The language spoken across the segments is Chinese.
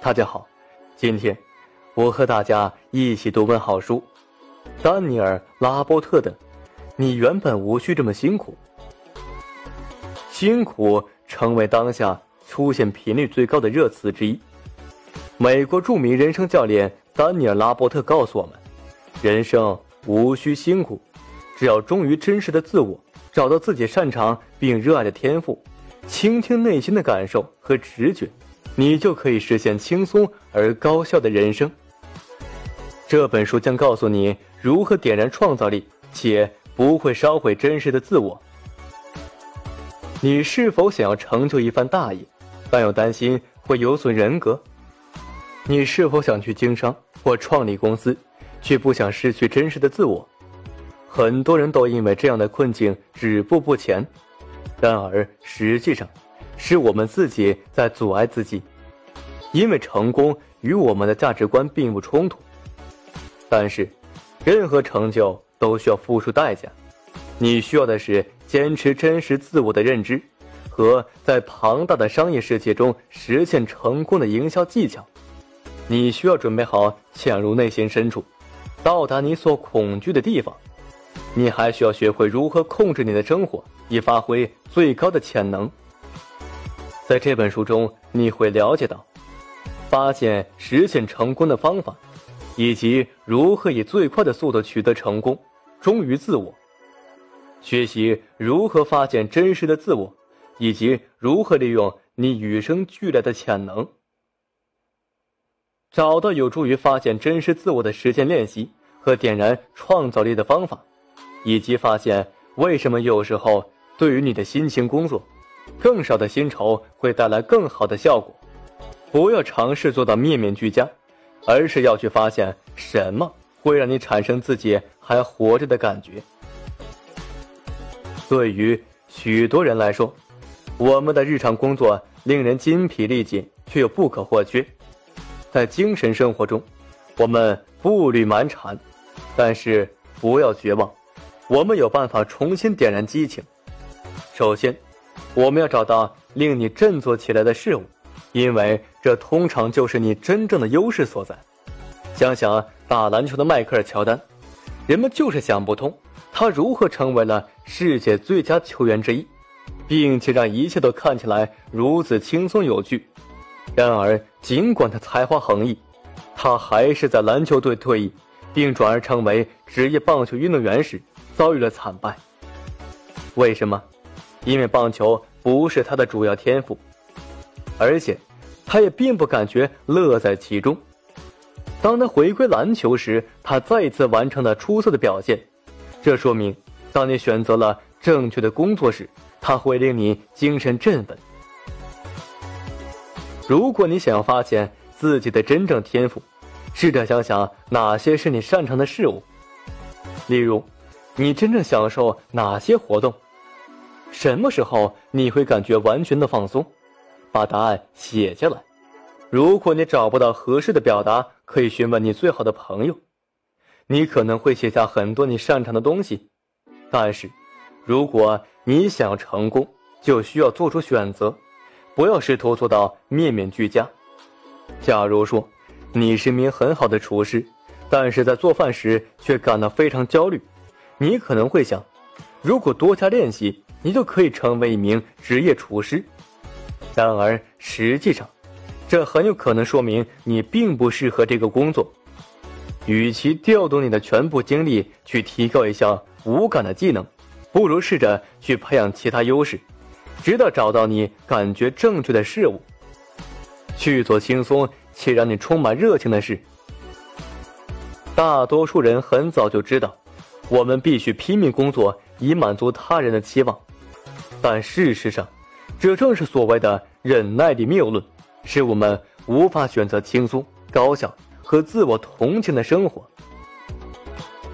大家好，今天我和大家一起读本好书，丹尼尔·拉波特的《你原本无需这么辛苦》。辛苦成为当下出现频率最高的热词之一。美国著名人生教练丹尼尔·拉波特告诉我们：人生无需辛苦，只要忠于真实的自我，找到自己擅长并热爱的天赋，倾听内心的感受和直觉。你就可以实现轻松而高效的人生。这本书将告诉你如何点燃创造力，且不会烧毁真实的自我。你是否想要成就一番大业，但又担心会有损人格？你是否想去经商或创立公司，却不想失去真实的自我？很多人都因为这样的困境止步不前，然而实际上。是我们自己在阻碍自己，因为成功与我们的价值观并不冲突。但是，任何成就都需要付出代价。你需要的是坚持真实自我的认知，和在庞大的商业世界中实现成功的营销技巧。你需要准备好潜入内心深处，到达你所恐惧的地方。你还需要学会如何控制你的生活，以发挥最高的潜能。在这本书中，你会了解到，发现实现成功的方法，以及如何以最快的速度取得成功，忠于自我，学习如何发现真实的自我，以及如何利用你与生俱来的潜能，找到有助于发现真实自我的实践练习和点燃创造力的方法，以及发现为什么有时候对于你的辛勤工作。更少的薪酬会带来更好的效果。不要尝试做到面面俱佳，而是要去发现什么会让你产生自己还活着的感觉。对于许多人来说，我们的日常工作令人筋疲力尽，却又不可或缺。在精神生活中，我们步履蹒跚，但是不要绝望，我们有办法重新点燃激情。首先。我们要找到令你振作起来的事物，因为这通常就是你真正的优势所在。想想打篮球的迈克尔·乔丹，人们就是想不通他如何成为了世界最佳球员之一，并且让一切都看起来如此轻松有趣。然而，尽管他才华横溢，他还是在篮球队退役，并转而成为职业棒球运动员时遭遇了惨败。为什么？因为棒球不是他的主要天赋，而且他也并不感觉乐在其中。当他回归篮球时，他再次完成了出色的表现。这说明，当你选择了正确的工作时，他会令你精神振奋。如果你想要发现自己的真正天赋，试着想想哪些是你擅长的事物，例如，你真正享受哪些活动。什么时候你会感觉完全的放松？把答案写下来。如果你找不到合适的表达，可以询问你最好的朋友。你可能会写下很多你擅长的东西，但是，如果你想要成功，就需要做出选择，不要试图做到面面俱佳。假如说你是名很好的厨师，但是在做饭时却感到非常焦虑，你可能会想，如果多加练习。你就可以成为一名职业厨师，然而实际上，这很有可能说明你并不适合这个工作。与其调动你的全部精力去提高一项无感的技能，不如试着去培养其他优势，直到找到你感觉正确的事物，去做轻松且让你充满热情的事。大多数人很早就知道，我们必须拼命工作以满足他人的期望。但事实上，这正是所谓的忍耐力谬论，使我们无法选择轻松、高效和自我同情的生活。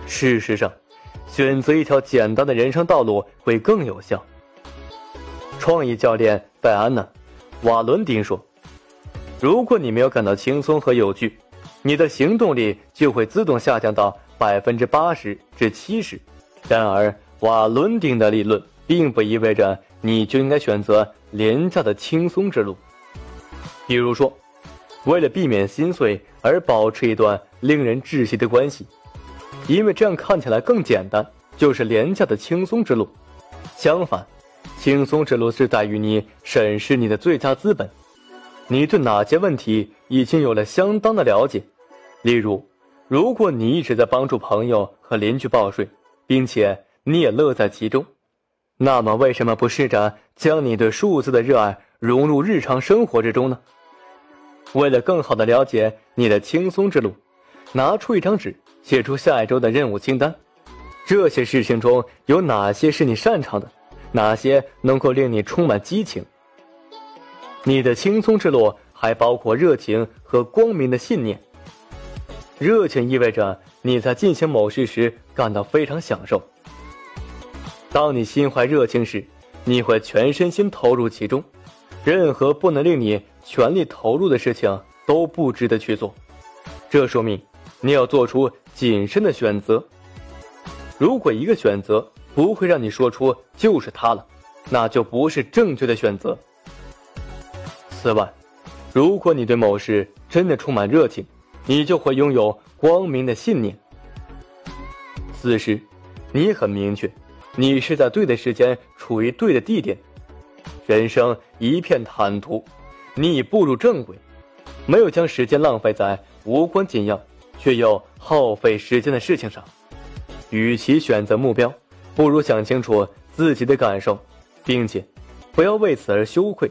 事实上，选择一条简单的人生道路会更有效。创意教练戴安娜·瓦伦丁说：“如果你没有感到轻松和有趣，你的行动力就会自动下降到百分之八十至七十。”然而，瓦伦丁的理论。并不意味着你就应该选择廉价的轻松之路。比如说，为了避免心碎而保持一段令人窒息的关系，因为这样看起来更简单，就是廉价的轻松之路。相反，轻松之路是在于你审视你的最佳资本，你对哪些问题已经有了相当的了解。例如，如果你一直在帮助朋友和邻居报税，并且你也乐在其中，那么为什么不试着将你对数字的热爱融入日常生活之中呢？为了更好的了解你的轻松之路，拿出一张纸，写出下一周的任务清单。这些事情中有哪些是你擅长的？哪些能够令你充满激情？你的轻松之路还包括热情和光明的信念。热情意味着你在进行某事时感到非常享受。当你心怀热情时，你会全身心投入其中，任何不能令你全力投入的事情都不值得去做。这说明你要做出谨慎的选择。如果一个选择不会让你说出就是它了，那就不是正确的选择。此外，如果你对某事真的充满热情，你就会拥有光明的信念。此时，你很明确，你是在对的时间，处于对的地点，人生一片坦途，你已步入正轨，没有将时间浪费在无关紧要却又耗费时间的事情上。与其选择目标，不如想清楚自己的感受，并且不要为此而羞愧。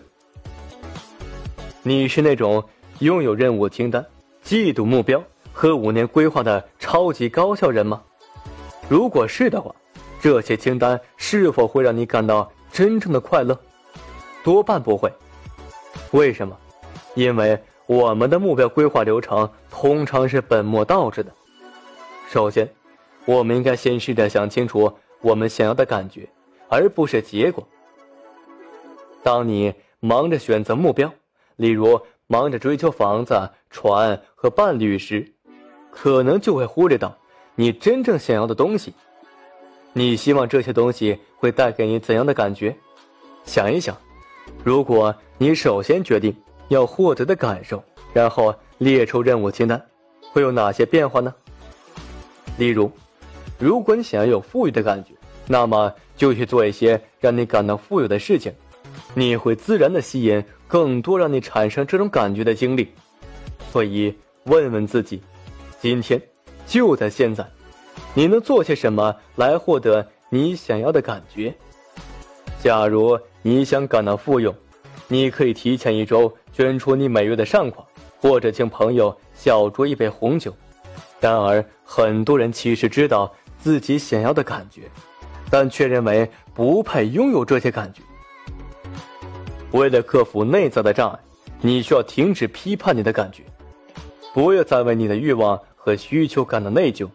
你是那种拥有任务清单。季度目标和五年规划的超级高效人吗？如果是的话，这些清单是否会让你感到真正的快乐？多半不会。为什么？因为我们的目标规划流程通常是本末倒置的。首先，我们应该先试着想清楚我们想要的感觉，而不是结果。当你忙着选择目标，例如。忙着追求房子、船和伴侣时，可能就会忽略到你真正想要的东西。你希望这些东西会带给你怎样的感觉？想一想，如果你首先决定要获得的感受，然后列出任务清单，会有哪些变化呢？例如，如果你想要有富裕的感觉，那么就去做一些让你感到富有的事情。你会自然的吸引更多让你产生这种感觉的经历，所以问问自己，今天就在现在，你能做些什么来获得你想要的感觉？假如你想感到富有，你可以提前一周捐出你每月的善款，或者请朋友小酌一杯红酒。然而，很多人其实知道自己想要的感觉，但却认为不配拥有这些感觉。为了克服内在的障碍，你需要停止批判你的感觉，不要再为你的欲望和需求感到内疚。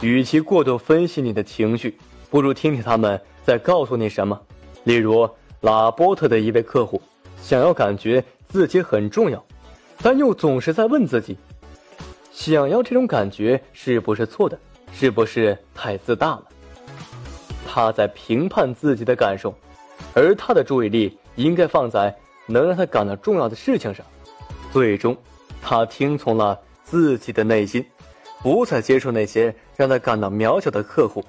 与其过度分析你的情绪，不如听听他们在告诉你什么。例如，拉波特的一位客户想要感觉自己很重要，但又总是在问自己：想要这种感觉是不是错的？是不是太自大了？他在评判自己的感受，而他的注意力。应该放在能让他感到重要的事情上。最终，他听从了自己的内心，不再接触那些让他感到渺小的客户，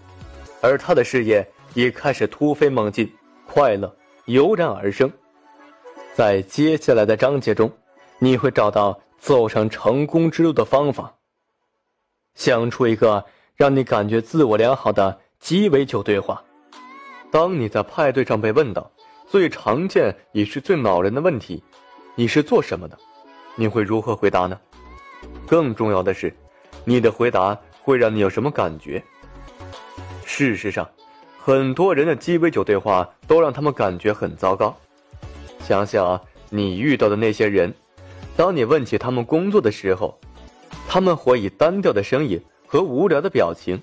而他的事业也开始突飞猛进，快乐油然而生。在接下来的章节中，你会找到走上成功之路的方法。想出一个让你感觉自我良好的鸡尾酒对话。当你在派对上被问到。最常见也是最恼人的问题，你是做什么的？你会如何回答呢？更重要的是，你的回答会让你有什么感觉？事实上，很多人的鸡尾酒对话都让他们感觉很糟糕。想想，你遇到的那些人，当你问起他们工作的时候，他们会以单调的声音和无聊的表情。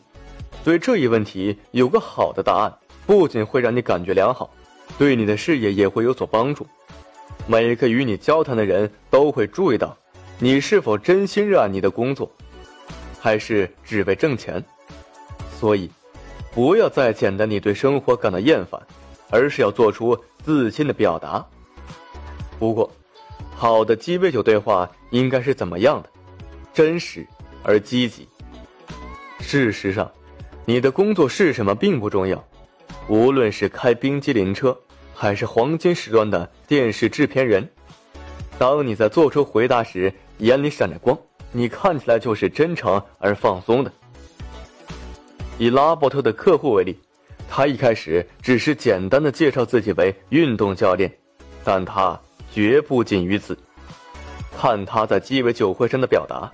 对这一问题有个好的答案，不仅会让你感觉良好。对你的事业也会有所帮助。每个与你交谈的人都会注意到，你是否真心热爱你的工作，还是只为挣钱。所以，不要再简单你对生活感到厌烦，而是要做出自信的表达。不过，好的鸡尾酒对话应该是怎么样的？真实而积极。事实上，你的工作是什么并不重要。无论是开冰激凌车，还是黄金时段的电视制片人，当你在做出回答时，眼里闪着光，你看起来就是真诚而放松的。以拉伯特的客户为例，他一开始只是简单的介绍自己为运动教练，但他绝不仅于此。看他在鸡尾酒会上的表达。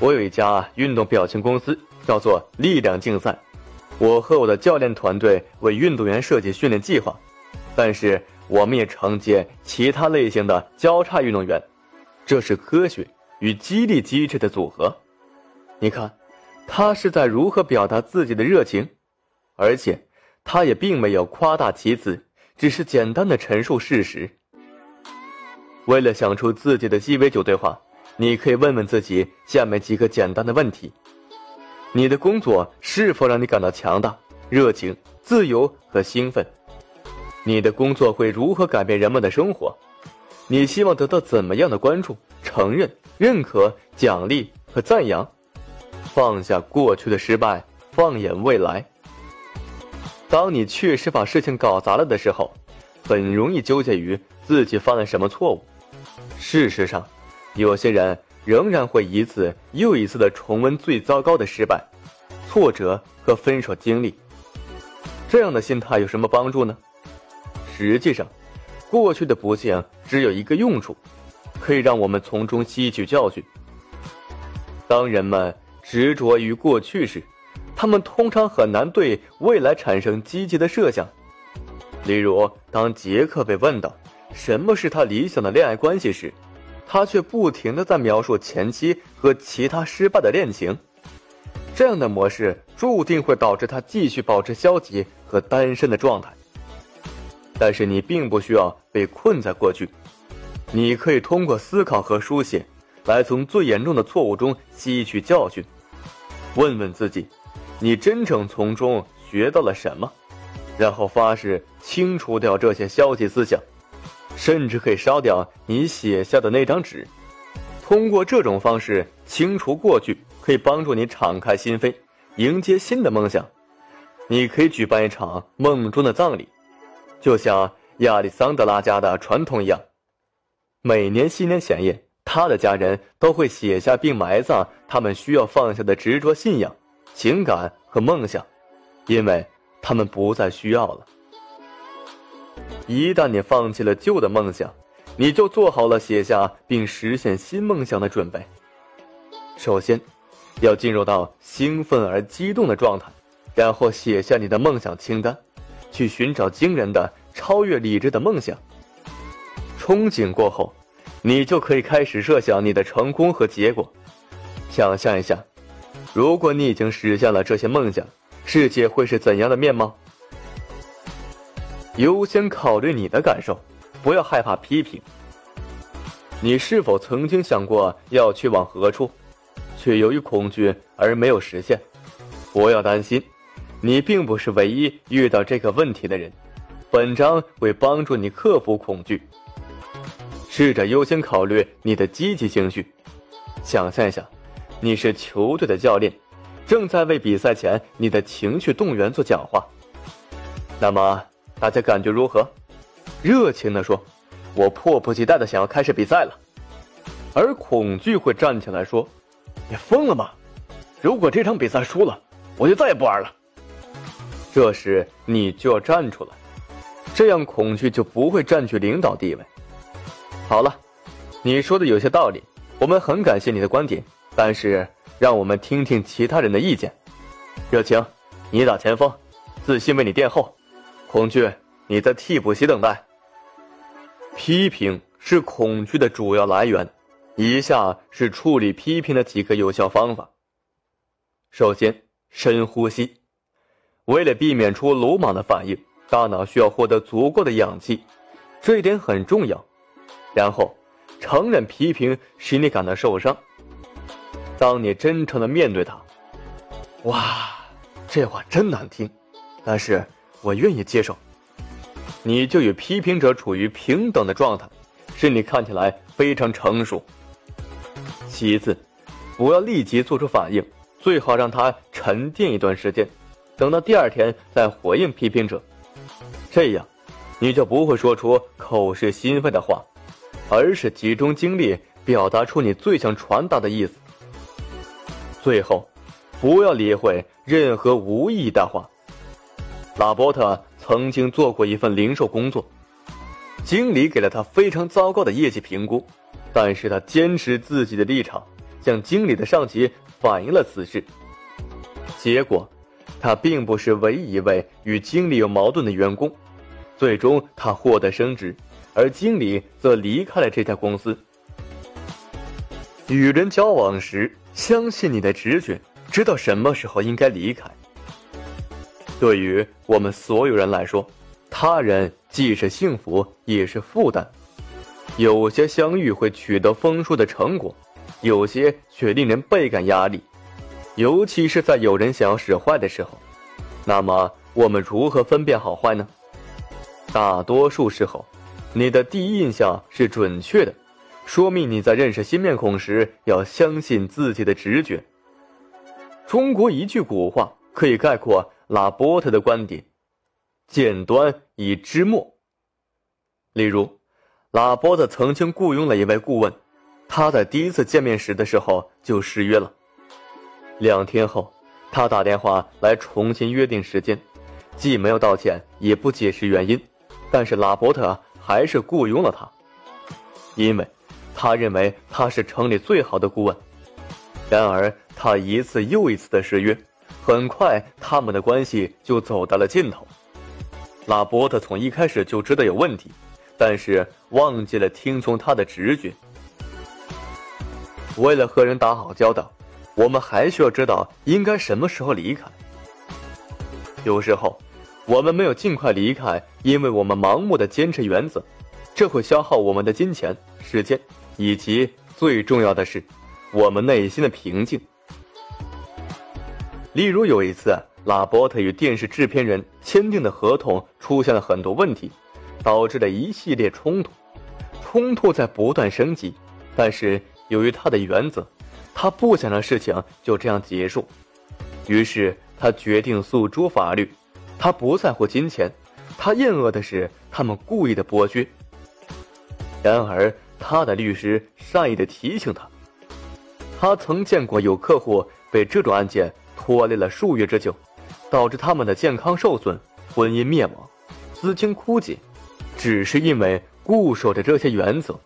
我有一家运动表情公司，叫做力量竞赛。我和我的教练团队为运动员设计训练计划，但是我们也承接其他类型的交叉运动员。这是科学与激励机制的组合。你看，他是在如何表达自己的热情，而且他也并没有夸大其词，只是简单的陈述事实。为了想出自己的鸡尾酒对话。你可以问问自己下面几个简单的问题：你的工作是否让你感到强大、热情、自由和兴奋？你的工作会如何改变人们的生活？你希望得到怎么样的关注、承认、认可、奖励和赞扬？放下过去的失败，放眼未来。当你确实把事情搞砸了的时候，很容易纠结于自己犯了什么错误。事实上，有些人仍然会一次又一次的重温最糟糕的失败、挫折和分手经历。这样的心态有什么帮助呢？实际上，过去的不幸只有一个用处，可以让我们从中吸取教训。当人们执着于过去时，他们通常很难对未来产生积极的设想。例如，当杰克被问到什么是他理想的恋爱关系时，他却不停的在描述前妻和其他失败的恋情，这样的模式注定会导致他继续保持消极和单身的状态。但是你并不需要被困在过去，你可以通过思考和书写，来从最严重的错误中吸取教训，问问自己，你真正从中学到了什么，然后发誓清除掉这些消极思想。甚至可以烧掉你写下的那张纸。通过这种方式清除过去，可以帮助你敞开心扉，迎接新的梦想。你可以举办一场梦中的葬礼，就像亚历桑德拉家的传统一样。每年新年前夜，他的家人都会写下并埋葬他们需要放下的执着信仰、情感和梦想，因为他们不再需要了。一旦你放弃了旧的梦想，你就做好了写下并实现新梦想的准备。首先，要进入到兴奋而激动的状态，然后写下你的梦想清单，去寻找惊人的、超越理智的梦想。憧憬过后，你就可以开始设想你的成功和结果。想象一下，如果你已经实现了这些梦想，世界会是怎样的面貌？优先考虑你的感受，不要害怕批评。你是否曾经想过要去往何处，却由于恐惧而没有实现？不要担心，你并不是唯一遇到这个问题的人。本章会帮助你克服恐惧。试着优先考虑你的积极情绪。想象一下，你是球队的教练，正在为比赛前你的情绪动员做讲话。那么。大家感觉如何？热情地说：“我迫不及待的想要开始比赛了。”而恐惧会站起来说：“你疯了吗？如果这场比赛输了，我就再也不玩了。”这时你就要站出来，这样恐惧就不会占据领导地位。好了，你说的有些道理，我们很感谢你的观点，但是让我们听听其他人的意见。热情，你打前锋，自信为你垫后。恐惧，你在替补席等待。批评是恐惧的主要来源，以下是处理批评的几个有效方法。首先，深呼吸，为了避免出鲁莽的反应，大脑需要获得足够的氧气，这一点很重要。然后，承认批评使你感到受伤。当你真诚的面对它，哇，这话真难听，但是。我愿意接受，你就与批评者处于平等的状态，使你看起来非常成熟。其次，不要立即做出反应，最好让它沉淀一段时间，等到第二天再回应批评者。这样，你就不会说出口是心非的话，而是集中精力表达出你最想传达的意思。最后，不要理会任何无意义的话。拉波特曾经做过一份零售工作，经理给了他非常糟糕的业绩评估，但是他坚持自己的立场，向经理的上级反映了此事。结果，他并不是唯一一位与经理有矛盾的员工，最终他获得升职，而经理则离开了这家公司。与人交往时，相信你的直觉，知道什么时候应该离开。对于我们所有人来说，他人既是幸福也是负担。有些相遇会取得丰硕的成果，有些却令人倍感压力，尤其是在有人想要使坏的时候。那么，我们如何分辨好坏呢？大多数时候，你的第一印象是准确的，说明你在认识新面孔时要相信自己的直觉。中国一句古话可以概括。拉波特的观点：见端以知末。例如，拉波特曾经雇佣了一位顾问，他在第一次见面时的时候就失约了。两天后，他打电话来重新约定时间，既没有道歉，也不解释原因，但是拉波特还是雇佣了他，因为他认为他是城里最好的顾问。然而，他一次又一次的失约。很快，他们的关系就走到了尽头。拉波特从一开始就知道有问题，但是忘记了听从他的直觉。为了和人打好交道，我们还需要知道应该什么时候离开。有时候，我们没有尽快离开，因为我们盲目的坚持原则，这会消耗我们的金钱、时间，以及最重要的是，我们内心的平静。例如有一次，拉波特与电视制片人签订的合同出现了很多问题，导致了一系列冲突，冲突在不断升级。但是由于他的原则，他不想让事情就这样结束，于是他决定诉诸法律。他不在乎金钱，他厌恶的是他们故意的剥削。然而他的律师善意的提醒他，他曾见过有客户被这种案件。拖累了数月之久，导致他们的健康受损、婚姻灭亡、资金枯竭，只是因为固守着这些原则。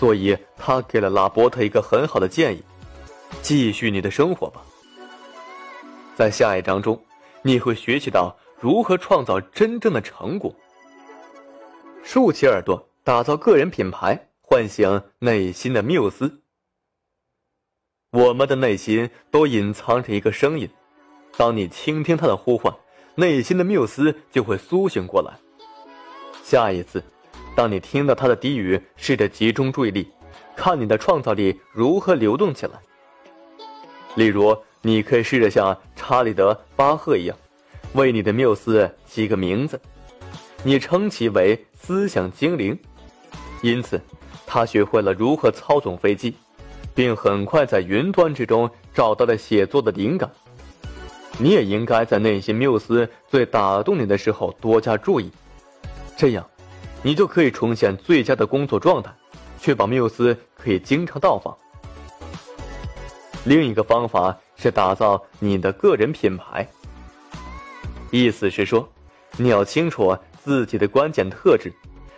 所以他给了拉波特一个很好的建议：继续你的生活吧。在下一章中，你会学习到如何创造真正的成果。竖起耳朵，打造个人品牌，唤醒内心的缪斯。我们的内心都隐藏着一个声音。当你倾听他的呼唤，内心的缪斯就会苏醒过来。下一次，当你听到他的低语，试着集中注意力，看你的创造力如何流动起来。例如，你可以试着像查理德·巴赫一样，为你的缪斯起个名字，你称其为“思想精灵”。因此，他学会了如何操纵飞机，并很快在云端之中找到了写作的灵感。你也应该在内心缪斯最打动你的时候多加注意，这样，你就可以重现最佳的工作状态，确保缪斯可以经常到访。另一个方法是打造你的个人品牌，意思是说，你要清楚自己的关键特质，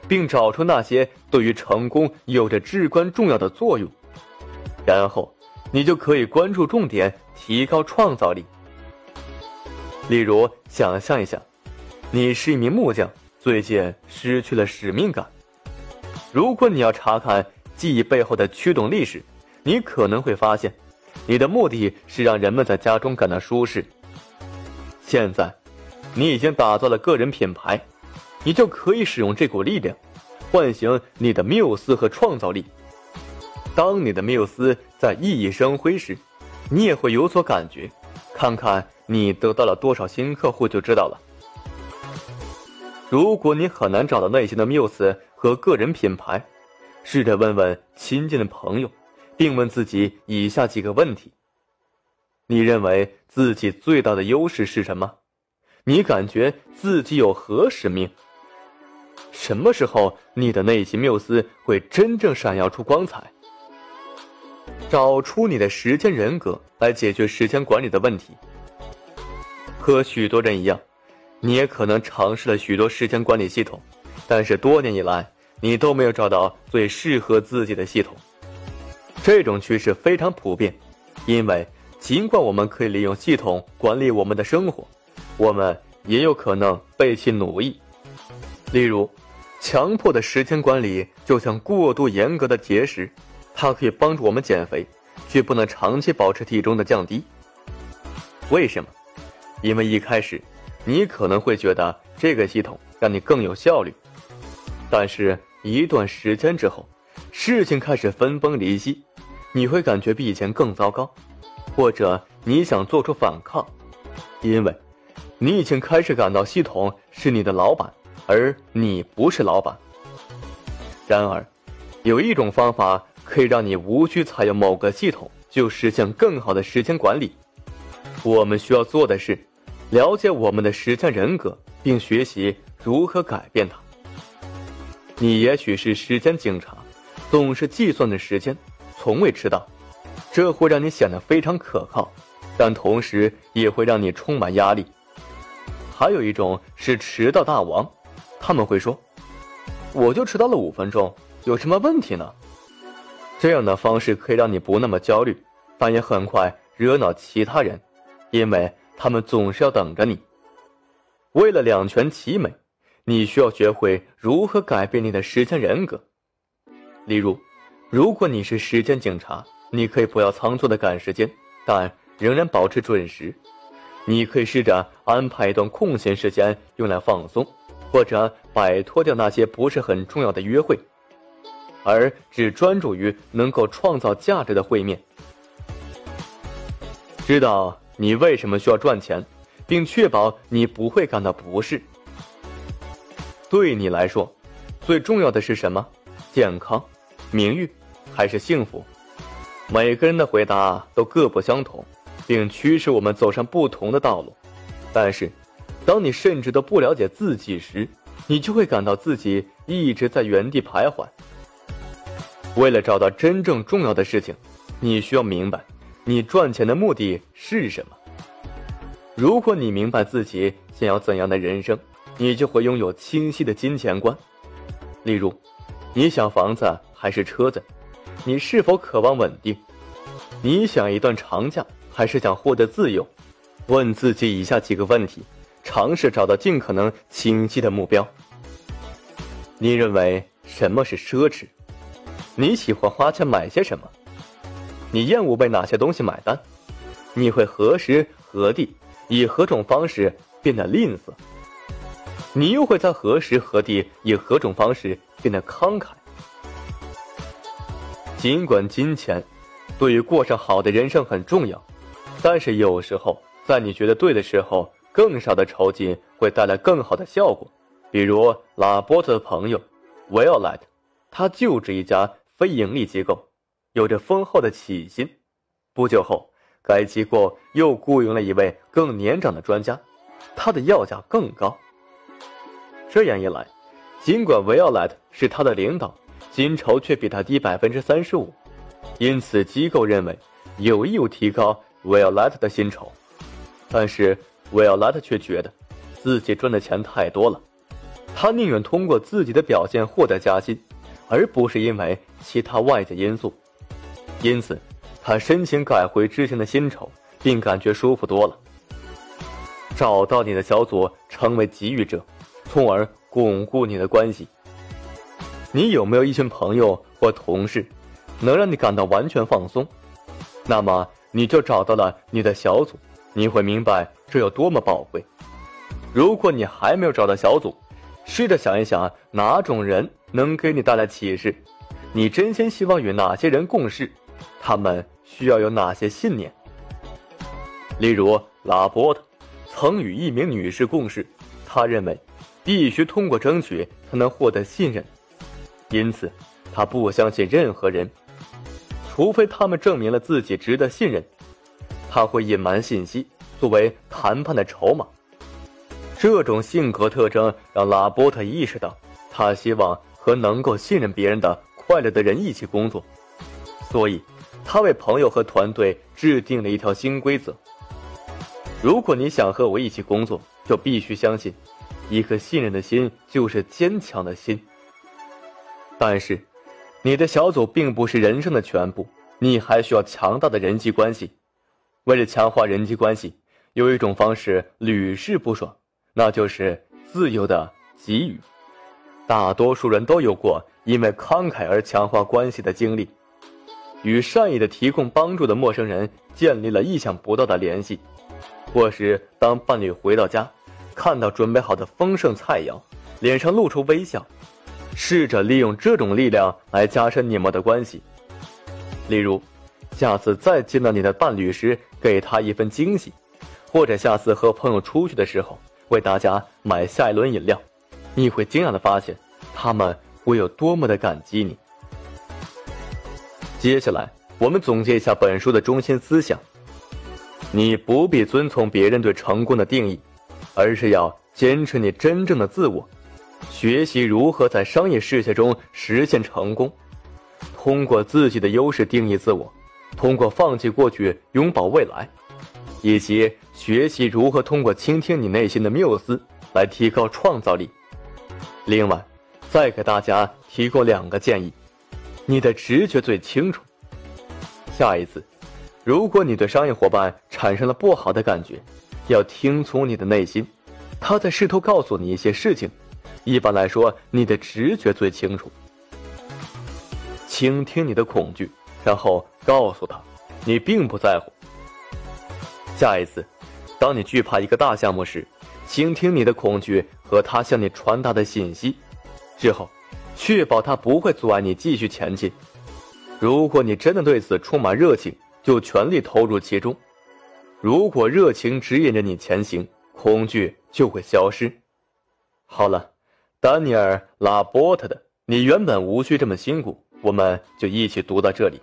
并找出那些对于成功有着至关重要的作用，然后你就可以关注重点，提高创造力。例如，想象一下，你是一名木匠，最近失去了使命感。如果你要查看记忆背后的驱动力时，你可能会发现，你的目的是让人们在家中感到舒适。现在，你已经打造了个人品牌，你就可以使用这股力量，唤醒你的缪斯和创造力。当你的缪斯在熠熠生辉时，你也会有所感觉。看看。你得到了多少新客户就知道了。如果你很难找到内心的缪斯和个人品牌，试着问问亲近的朋友，并问自己以下几个问题：你认为自己最大的优势是什么？你感觉自己有何使命？什么时候你的内心缪斯会真正闪耀出光彩？找出你的时间人格来解决时间管理的问题。和许多人一样，你也可能尝试了许多时间管理系统，但是多年以来你都没有找到最适合自己的系统。这种趋势非常普遍，因为尽管我们可以利用系统管理我们的生活，我们也有可能被其奴役。例如，强迫的时间管理就像过度严格的节食，它可以帮助我们减肥，却不能长期保持体重的降低。为什么？因为一开始，你可能会觉得这个系统让你更有效率，但是一段时间之后，事情开始分崩离析，你会感觉比以前更糟糕，或者你想做出反抗，因为，你已经开始感到系统是你的老板。而你不是老板。然而，有一种方法可以让你无需采用某个系统就实现更好的时间管理。我们需要做的是，了解我们的时间人格，并学习如何改变它。你也许是时间警察，总是计算着时间，从未迟到，这会让你显得非常可靠，但同时也会让你充满压力。还有一种是迟到大王。他们会说：“我就迟到了五分钟，有什么问题呢？”这样的方式可以让你不那么焦虑，但也很快惹恼其他人，因为他们总是要等着你。为了两全其美，你需要学会如何改变你的时间人格。例如，如果你是时间警察，你可以不要仓促的赶时间，但仍然保持准时。你可以试着安排一段空闲时间用来放松。或者摆脱掉那些不是很重要的约会，而只专注于能够创造价值的会面。知道你为什么需要赚钱，并确保你不会感到不适。对你来说，最重要的是什么？健康、名誉，还是幸福？每个人的回答都各不相同，并驱使我们走上不同的道路。但是。当你甚至都不了解自己时，你就会感到自己一直在原地徘徊。为了找到真正重要的事情，你需要明白，你赚钱的目的是什么。如果你明白自己想要怎样的人生，你就会拥有清晰的金钱观。例如，你想房子还是车子？你是否渴望稳定？你想一段长假还是想获得自由？问自己以下几个问题。尝试找到尽可能清晰的目标。你认为什么是奢侈？你喜欢花钱买些什么？你厌恶被哪些东西买单？你会何时何地以何种方式变得吝啬？你又会在何时何地以何种方式变得慷慨？尽管金钱对于过上好的人生很重要，但是有时候在你觉得对的时候。更少的酬金会带来更好的效果，比如拉波特的朋友 Violet，他就职一家非盈利机构，有着丰厚的起薪。不久后，该机构又雇佣了一位更年长的专家，他的要价更高。这样一来，尽管 Violet 是他的领导，薪酬却比他低百分之三十五，因此机构认为有义务提高 Violet 的薪酬，但是。维奥拉特却觉得，自己赚的钱太多了，他宁愿通过自己的表现获得加薪，而不是因为其他外界因素。因此，他申请改回之前的薪酬，并感觉舒服多了。找到你的小组，成为给予者，从而巩固你的关系。你有没有一群朋友或同事，能让你感到完全放松？那么，你就找到了你的小组。你会明白这有多么宝贵。如果你还没有找到小组，试着想一想哪种人能给你带来启示。你真心希望与哪些人共事？他们需要有哪些信念？例如，拉波特曾与一名女士共事，他认为必须通过争取才能获得信任，因此他不相信任何人，除非他们证明了自己值得信任。他会隐瞒信息，作为谈判的筹码。这种性格特征让拉波特意识到，他希望和能够信任别人的快乐的人一起工作，所以，他为朋友和团队制定了一条新规则：如果你想和我一起工作，就必须相信，一颗信任的心就是坚强的心。但是，你的小组并不是人生的全部，你还需要强大的人际关系。为了强化人际关系，有一种方式屡试不爽。那就是自由的给予。大多数人都有过因为慷慨而强化关系的经历，与善意的提供帮助的陌生人建立了意想不到的联系，或是当伴侣回到家，看到准备好的丰盛菜肴，脸上露出微笑，试着利用这种力量来加深你们的关系。例如，下次再见到你的伴侣时，给他一份惊喜，或者下次和朋友出去的时候。为大家买下一轮饮料，你会惊讶的发现，他们会有多么的感激你。接下来，我们总结一下本书的中心思想：你不必遵从别人对成功的定义，而是要坚持你真正的自我，学习如何在商业世界中实现成功，通过自己的优势定义自我，通过放弃过去拥抱未来。以及学习如何通过倾听你内心的缪斯来提高创造力。另外，再给大家提供两个建议：你的直觉最清楚。下一次，如果你对商业伙伴产生了不好的感觉，要听从你的内心，他在试图告诉你一些事情。一般来说，你的直觉最清楚。倾听你的恐惧，然后告诉他，你并不在乎。下一次，当你惧怕一个大项目时，倾听你的恐惧和他向你传达的信息，之后，确保他不会阻碍你继续前进。如果你真的对此充满热情，就全力投入其中。如果热情指引着你前行，恐惧就会消失。好了，丹尼尔·拉波特的《你原本无需这么辛苦》，我们就一起读到这里。